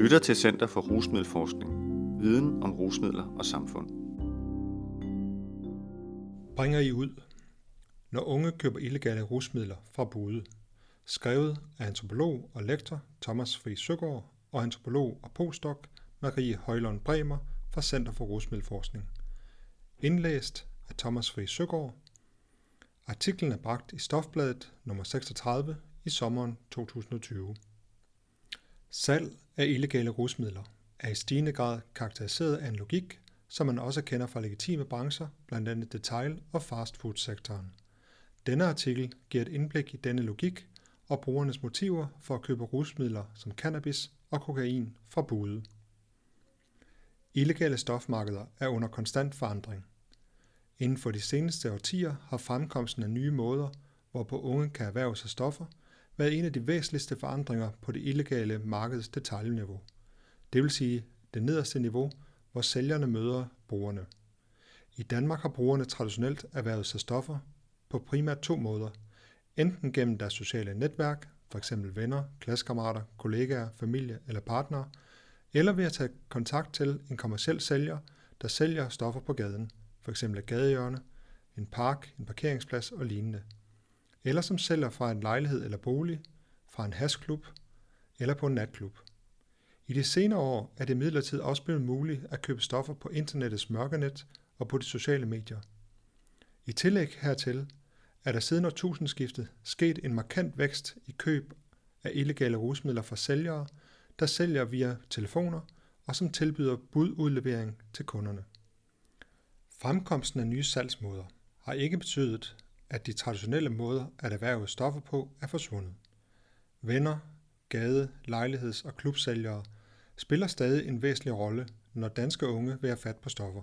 lytter til Center for Rusmiddelforskning. Viden om rusmidler og samfund. Bringer I ud, når unge køber illegale rusmidler fra bude. Skrevet af antropolog og lektor Thomas Fri Søgaard og antropolog og postdoc Marie Højlund Bremer fra Center for Rusmiddelforskning. Indlæst af Thomas Fri Søgaard. Artiklen er bragt i Stofbladet nummer 36 i sommeren 2020. Salg af illegale rusmidler er i stigende grad karakteriseret af en logik, som man også kender fra legitime brancher, blandt andet detail- og fastfood-sektoren. Denne artikel giver et indblik i denne logik og brugernes motiver for at købe rusmidler som cannabis og kokain fra bude. Illegale stofmarkeder er under konstant forandring. Inden for de seneste årtier har fremkomsten af nye måder, hvorpå unge kan erhverve sig stoffer, været en af de væsentligste forandringer på det illegale markeds detaljniveau. Det vil sige det nederste niveau, hvor sælgerne møder brugerne. I Danmark har brugerne traditionelt erhvervet sig stoffer på primært to måder. Enten gennem deres sociale netværk, f.eks. venner, klassekammerater, kollegaer, familie eller partnere, eller ved at tage kontakt til en kommersiel sælger, der sælger stoffer på gaden, f.eks. et gadehjørne, en park, en parkeringsplads og lignende. Eller som sælger fra en lejlighed eller bolig, fra en hasklub eller på en natklub. I de senere år er det midlertid også blevet muligt at købe stoffer på internettets mørkernet og på de sociale medier. I tillæg hertil er der siden årtusindskiftet sket en markant vækst i køb af illegale rusmidler fra sælgere, der sælger via telefoner og som tilbyder bududlevering til kunderne. Fremkomsten af nye salgsmåder har ikke betydet, at de traditionelle måder at erhverve stoffer på er forsvundet. Venner, gade, lejligheds- og klubsælgere spiller stadig en væsentlig rolle, når danske unge vil have fat på stoffer.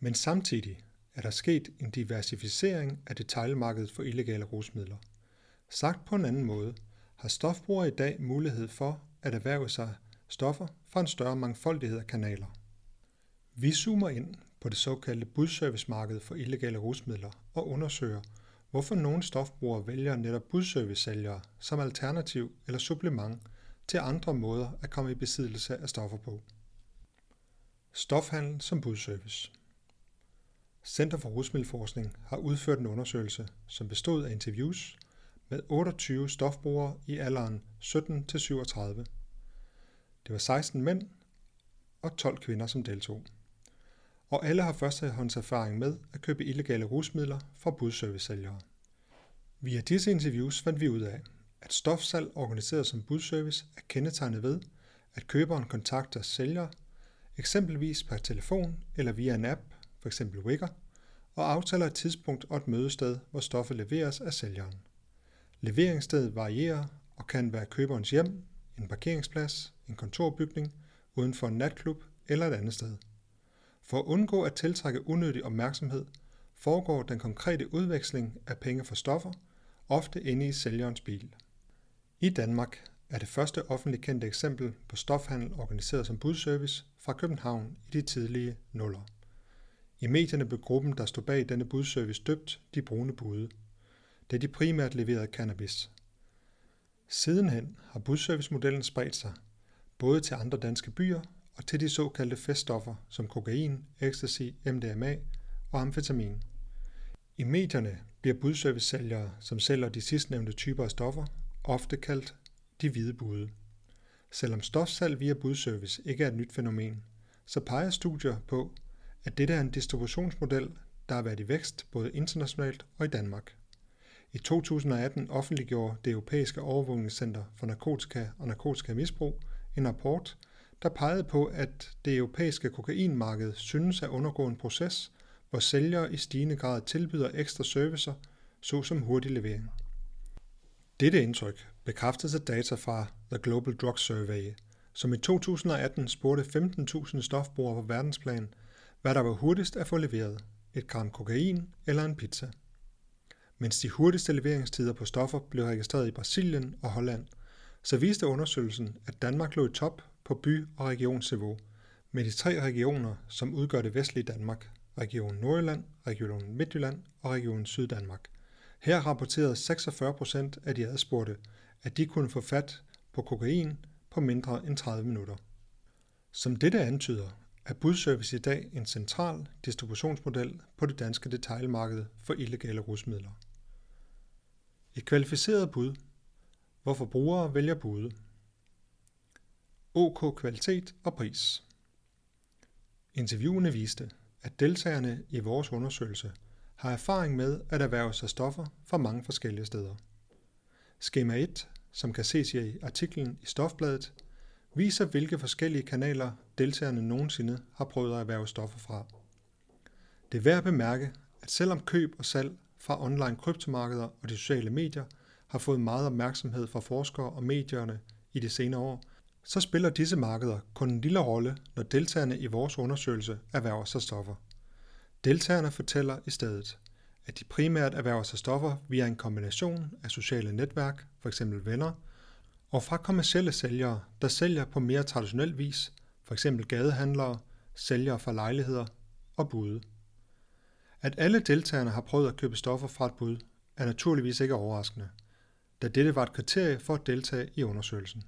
Men samtidig er der sket en diversificering af detaljmarkedet for illegale rusmidler. Sagt på en anden måde, har stofbrugere i dag mulighed for at erhverve sig stoffer fra en større mangfoldighed af kanaler. Vi zoomer ind på det såkaldte budservicemarked for illegale rusmidler og undersøger, hvorfor nogle stofbrugere vælger netop budservice-sælgere som alternativ eller supplement til andre måder at komme i besiddelse af stoffer på. Stofhandel som budservice Center for Rusmiddelforskning har udført en undersøgelse, som bestod af interviews med 28 stofbrugere i alderen 17 til 37. Det var 16 mænd og 12 kvinder, som deltog. Og alle har førstehåndserfaring med at købe illegale rusmidler fra budservice-sælgere. Via disse interviews fandt vi ud af, at stofsalg organiseret som budservice er kendetegnet ved, at køberen kontakter sælger, eksempelvis per telefon eller via en app, f.eks. Wicker, og aftaler et tidspunkt og et mødested, hvor stoffet leveres af sælgeren. Leveringsstedet varierer og kan være køberens hjem, en parkeringsplads, en kontorbygning, uden for en natklub eller et andet sted. For at undgå at tiltrække unødig opmærksomhed, foregår den konkrete udveksling af penge for stoffer ofte inde i sælgerens bil. I Danmark er det første offentligt kendte eksempel på stofhandel organiseret som budservice fra København i de tidlige nuller. I medierne blev gruppen, der stod bag denne budservice, døbt De Brune Bude, da de primært leverede cannabis. Sidenhen har budservice-modellen spredt sig, både til andre danske byer og til de såkaldte feststoffer som kokain, ecstasy, MDMA og amfetamin. I medierne bliver budservice-sælgere, som sælger de sidstnævnte typer af stoffer, ofte kaldt de hvide bude. Selvom stofsalg via budservice ikke er et nyt fænomen, så peger studier på, at dette er en distributionsmodel, der har været i vækst både internationalt og i Danmark. I 2018 offentliggjorde det europæiske overvågningscenter for narkotika og narkotika misbrug en rapport, der pegede på, at det europæiske kokainmarked synes at undergå en proces, hvor sælgere i stigende grad tilbyder ekstra servicer, såsom hurtig levering. Dette indtryk bekræftes af data fra The Global Drug Survey, som i 2018 spurgte 15.000 stofbrugere på verdensplan, hvad der var hurtigst at få leveret, et gram kokain eller en pizza. Mens de hurtigste leveringstider på stoffer blev registreret i Brasilien og Holland, så viste undersøgelsen, at Danmark lå i top på by- og regionsniveau, med de tre regioner, som udgør det vestlige Danmark, Region Nordjylland, Region Midtjylland og Region Syddanmark. Her rapporterede 46 procent af de adspurgte, at de kunne få fat på kokain på mindre end 30 minutter. Som dette antyder, er budservice i dag en central distributionsmodel på det danske detailmarked for illegale rusmidler. Et kvalificeret bud, hvor forbrugere vælger bude. OK kvalitet og pris. Interviewene viste, at deltagerne i vores undersøgelse har erfaring med at erhverve sig stoffer fra mange forskellige steder. Skema 1, som kan ses i artiklen i Stofbladet, viser hvilke forskellige kanaler deltagerne nogensinde har prøvet at erhverve stoffer fra. Det er værd at bemærke, at selvom køb og salg fra online kryptomarkeder og de sociale medier har fået meget opmærksomhed fra forskere og medierne i de senere år, så spiller disse markeder kun en lille rolle, når deltagerne i vores undersøgelse erhverver sig stoffer. Deltagerne fortæller i stedet, at de primært erhverver sig stoffer via en kombination af sociale netværk, f.eks. venner, og fra kommercielle sælgere, der sælger på mere traditionel vis, f.eks. gadehandlere, sælgere fra lejligheder og bude. At alle deltagerne har prøvet at købe stoffer fra et bud, er naturligvis ikke overraskende, da dette var et kriterie for at deltage i undersøgelsen.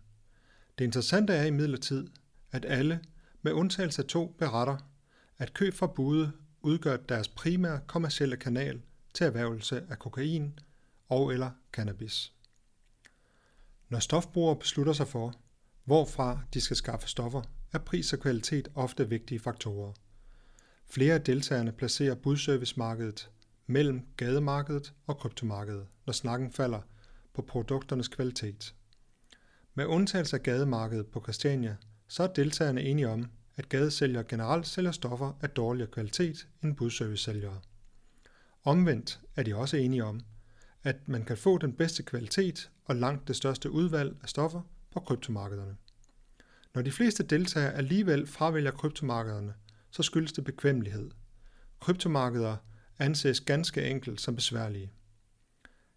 Det interessante er imidlertid, at alle, med undtagelse af to, beretter, at køb fra bude udgør deres primære kommercielle kanal til erhvervelse af kokain og eller cannabis. Når stofbrugere beslutter sig for, hvorfra de skal skaffe stoffer, er pris og kvalitet ofte vigtige faktorer. Flere af deltagerne placerer budservicemarkedet mellem gademarkedet og kryptomarkedet, når snakken falder på produkternes kvalitet. Med undtagelse af gademarkedet på Christiania, så er deltagerne enige om, at gadesælgere generelt sælger stoffer af dårligere kvalitet end budservice-sælgere. Omvendt er de også enige om, at man kan få den bedste kvalitet og langt det største udvalg af stoffer på kryptomarkederne. Når de fleste deltagere alligevel fravælger kryptomarkederne, så skyldes det bekvemmelighed. Kryptomarkeder anses ganske enkelt som besværlige.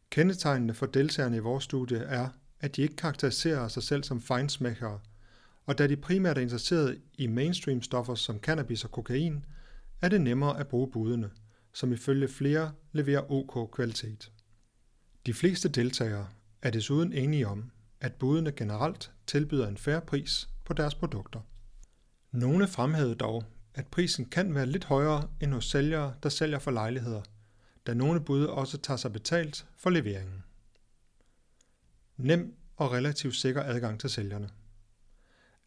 Kendetegnene for deltagerne i vores studie er, at de ikke karakteriserer sig selv som fejnsmækkere, og da de primært er interesseret i mainstream stoffer som cannabis og kokain, er det nemmere at bruge budene, som ifølge flere leverer OK kvalitet. De fleste deltagere er desuden enige om, at budene generelt tilbyder en færre pris på deres produkter. Nogle fremhævede dog, at prisen kan være lidt højere end hos sælgere, der sælger for lejligheder, da nogle bud også tager sig betalt for leveringen. Nem og relativt sikker adgang til sælgerne.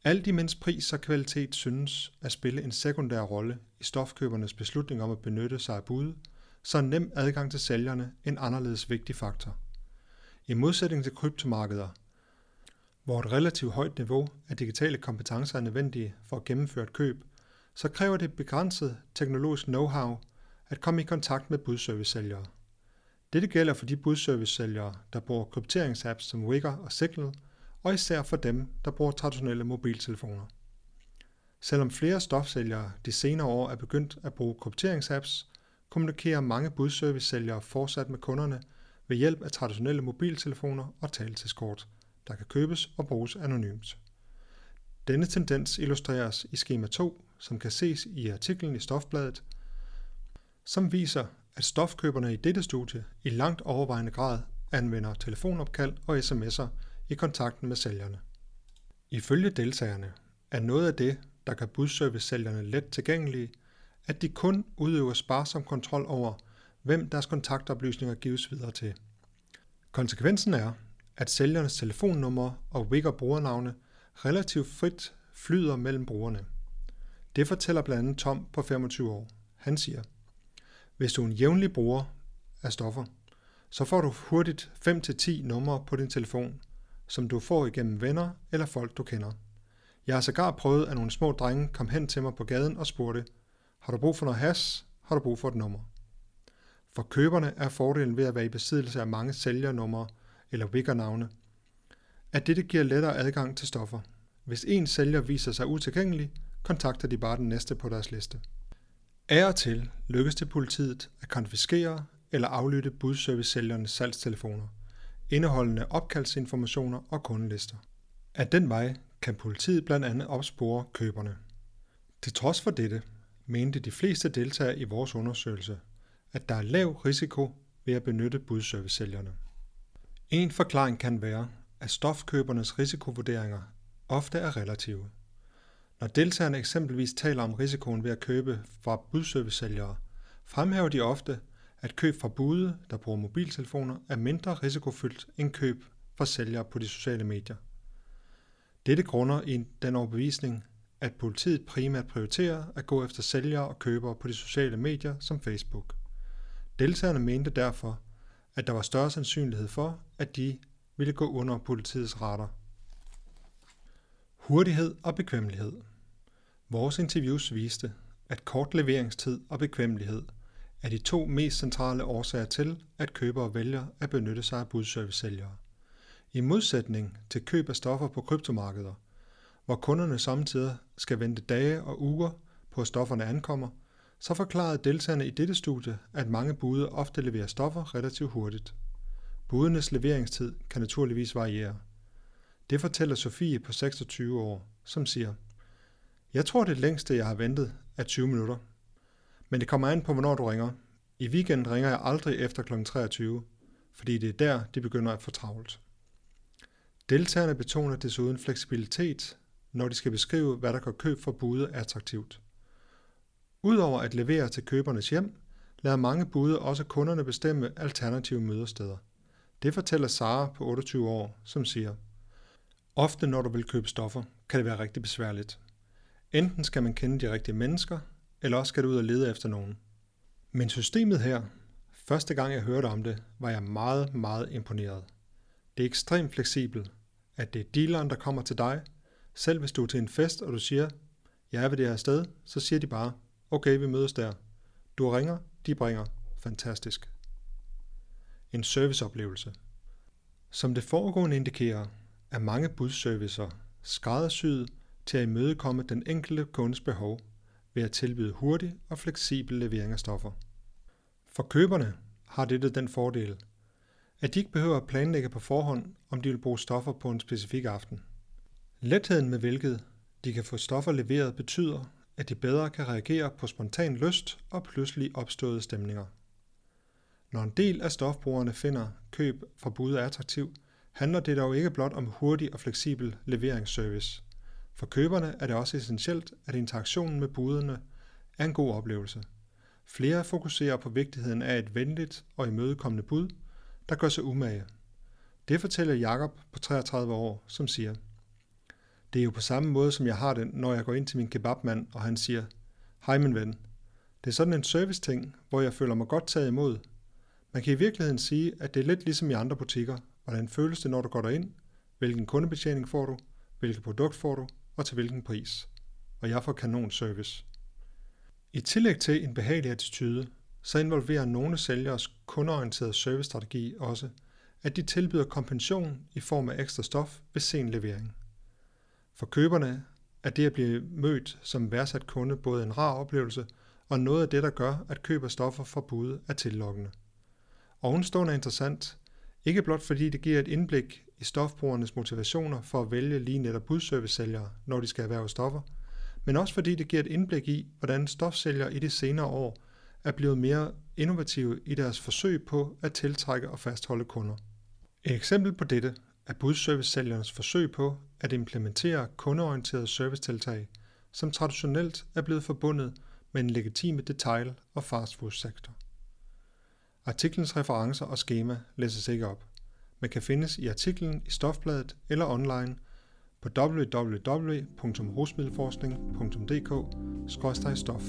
Alt imens pris og kvalitet synes at spille en sekundær rolle i stofkøbernes beslutning om at benytte sig af bud, så er nem adgang til sælgerne en anderledes vigtig faktor. I modsætning til kryptomarkeder, hvor et relativt højt niveau af digitale kompetencer er nødvendige for at gennemføre et køb, så kræver det begrænset teknologisk know-how at komme i kontakt med budservice-sælgere. Dette gælder for de budservice-sælgere, der bruger krypteringsapps som Wigger og Signal, og især for dem, der bruger traditionelle mobiltelefoner. Selvom flere stofsælgere de senere år er begyndt at bruge krypteringsapps, kommunikerer mange budservice-sælgere fortsat med kunderne ved hjælp af traditionelle mobiltelefoner og taletiskort, der kan købes og bruges anonymt. Denne tendens illustreres i skema 2, som kan ses i artiklen i Stofbladet, som viser, at stofkøberne i dette studie i langt overvejende grad anvender telefonopkald og sms'er i kontakten med sælgerne. Ifølge deltagerne er noget af det, der kan budservice-sælgerne let tilgængelige, at de kun udøver sparsom kontrol over, hvem deres kontaktoplysninger gives videre til. Konsekvensen er, at sælgernes telefonnumre og Wigger brugernavne relativt frit flyder mellem brugerne. Det fortæller blandt andet Tom på 25 år. Han siger, hvis du er en jævnlig bruger af stoffer, så får du hurtigt 5-10 numre på din telefon, som du får igennem venner eller folk, du kender. Jeg har sågar prøvet, at nogle små drenge kom hen til mig på gaden og spurgte, har du brug for noget has? Har du brug for et nummer? For køberne er fordelen ved at være i besiddelse af mange sælgernumre eller wiggernavne, at dette giver lettere adgang til stoffer. Hvis en sælger viser sig utilgængelig, kontakter de bare den næste på deres liste. Af og til lykkes det politiet at konfiskere eller aflytte budservice-sælgernes salgstelefoner, indeholdende opkaldsinformationer og kundelister. Af den vej kan politiet blandt andet opspore køberne. Til trods for dette mente de fleste deltagere i vores undersøgelse, at der er lav risiko ved at benytte budservice-sælgerne. En forklaring kan være, at stofkøbernes risikovurderinger ofte er relative. Når deltagerne eksempelvis taler om risikoen ved at købe fra budservicesælgere, fremhæver de ofte, at køb fra bude, der bruger mobiltelefoner, er mindre risikofyldt end køb fra sælgere på de sociale medier. Dette grunder i den overbevisning, at politiet primært prioriterer at gå efter sælgere og købere på de sociale medier som Facebook. Deltagerne mente derfor, at der var større sandsynlighed for, at de ville gå under politiets radar. Hurtighed og bekvemmelighed. Vores interviews viste, at kort leveringstid og bekvemmelighed er de to mest centrale årsager til, at købere vælger at benytte sig af budservice-sælgere. I modsætning til køb af stoffer på kryptomarkeder, hvor kunderne samtidig skal vente dage og uger på, at stofferne ankommer, så forklarede deltagerne i dette studie, at mange bude ofte leverer stoffer relativt hurtigt. Budenes leveringstid kan naturligvis variere. Det fortæller Sofie på 26 år, som siger, jeg tror det længste, jeg har ventet, er 20 minutter. Men det kommer an på, hvornår du ringer. I weekenden ringer jeg aldrig efter kl. 23, fordi det er der, de begynder at få travlt. Deltagerne betoner desuden fleksibilitet, når de skal beskrive, hvad der gør køb for budet attraktivt. Udover at levere til købernes hjem, lader mange bude også kunderne bestemme alternative mødesteder. Det fortæller Sara på 28 år, som siger, Ofte når du vil købe stoffer, kan det være rigtig besværligt. Enten skal man kende de rigtige mennesker, eller også skal du ud og lede efter nogen. Men systemet her, første gang jeg hørte om det, var jeg meget, meget imponeret. Det er ekstremt fleksibelt, at det er dealeren, der kommer til dig. Selv hvis du er til en fest, og du siger, jeg er ved det her sted, så siger de bare, okay, vi mødes der. Du ringer, de bringer. Fantastisk. En serviceoplevelse. Som det foregående indikerer, er mange budservicer skræddersyet til at imødekomme den enkelte kundes behov ved at tilbyde hurtig og fleksibel levering af stoffer. For køberne har dette den fordel, at de ikke behøver at planlægge på forhånd, om de vil bruge stoffer på en specifik aften. Letheden med hvilket de kan få stoffer leveret betyder, at de bedre kan reagere på spontan lyst og pludselig opståede stemninger. Når en del af stofbrugerne finder køb fra bud attraktiv, handler det dog ikke blot om hurtig og fleksibel leveringsservice. For køberne er det også essentielt, at interaktionen med budene er en god oplevelse. Flere fokuserer på vigtigheden af et venligt og imødekommende bud, der gør sig umage. Det fortæller Jakob på 33 år, som siger, Det er jo på samme måde, som jeg har det, når jeg går ind til min kebabmand, og han siger, Hej min ven. Det er sådan en service-ting, hvor jeg føler mig godt taget imod. Man kan i virkeligheden sige, at det er lidt ligesom i andre butikker. Hvordan føles det, når du går derind? Hvilken kundebetjening får du? Hvilket produkt får du? Og til hvilken pris? Og jeg får kanonservice. I tillæg til en behagelig attitude, så involverer nogle sælgers kundeorienterede servicestrategi også, at de tilbyder kompensation i form af ekstra stof ved sen levering. For køberne er det at blive mødt som værdsat kunde både en rar oplevelse og noget af det, der gør, at køb af stoffer fra budet er tillokkende. Ovenstående er interessant, ikke blot fordi det giver et indblik i stofbrugernes motivationer for at vælge lige netop budservice-sælgere, når de skal erhverve stoffer, men også fordi det giver et indblik i, hvordan stofsælgere i de senere år er blevet mere innovative i deres forsøg på at tiltrække og fastholde kunder. Et eksempel på dette er budservice-sælgernes forsøg på at implementere kundeorienterede servicetiltag, som traditionelt er blevet forbundet med en legitime detail- og fastfood-sektor. Artiklens referencer og schema læses ikke op, men kan findes i artiklen i Stofbladet eller online på www.rusmiddelforskning.dk-stof.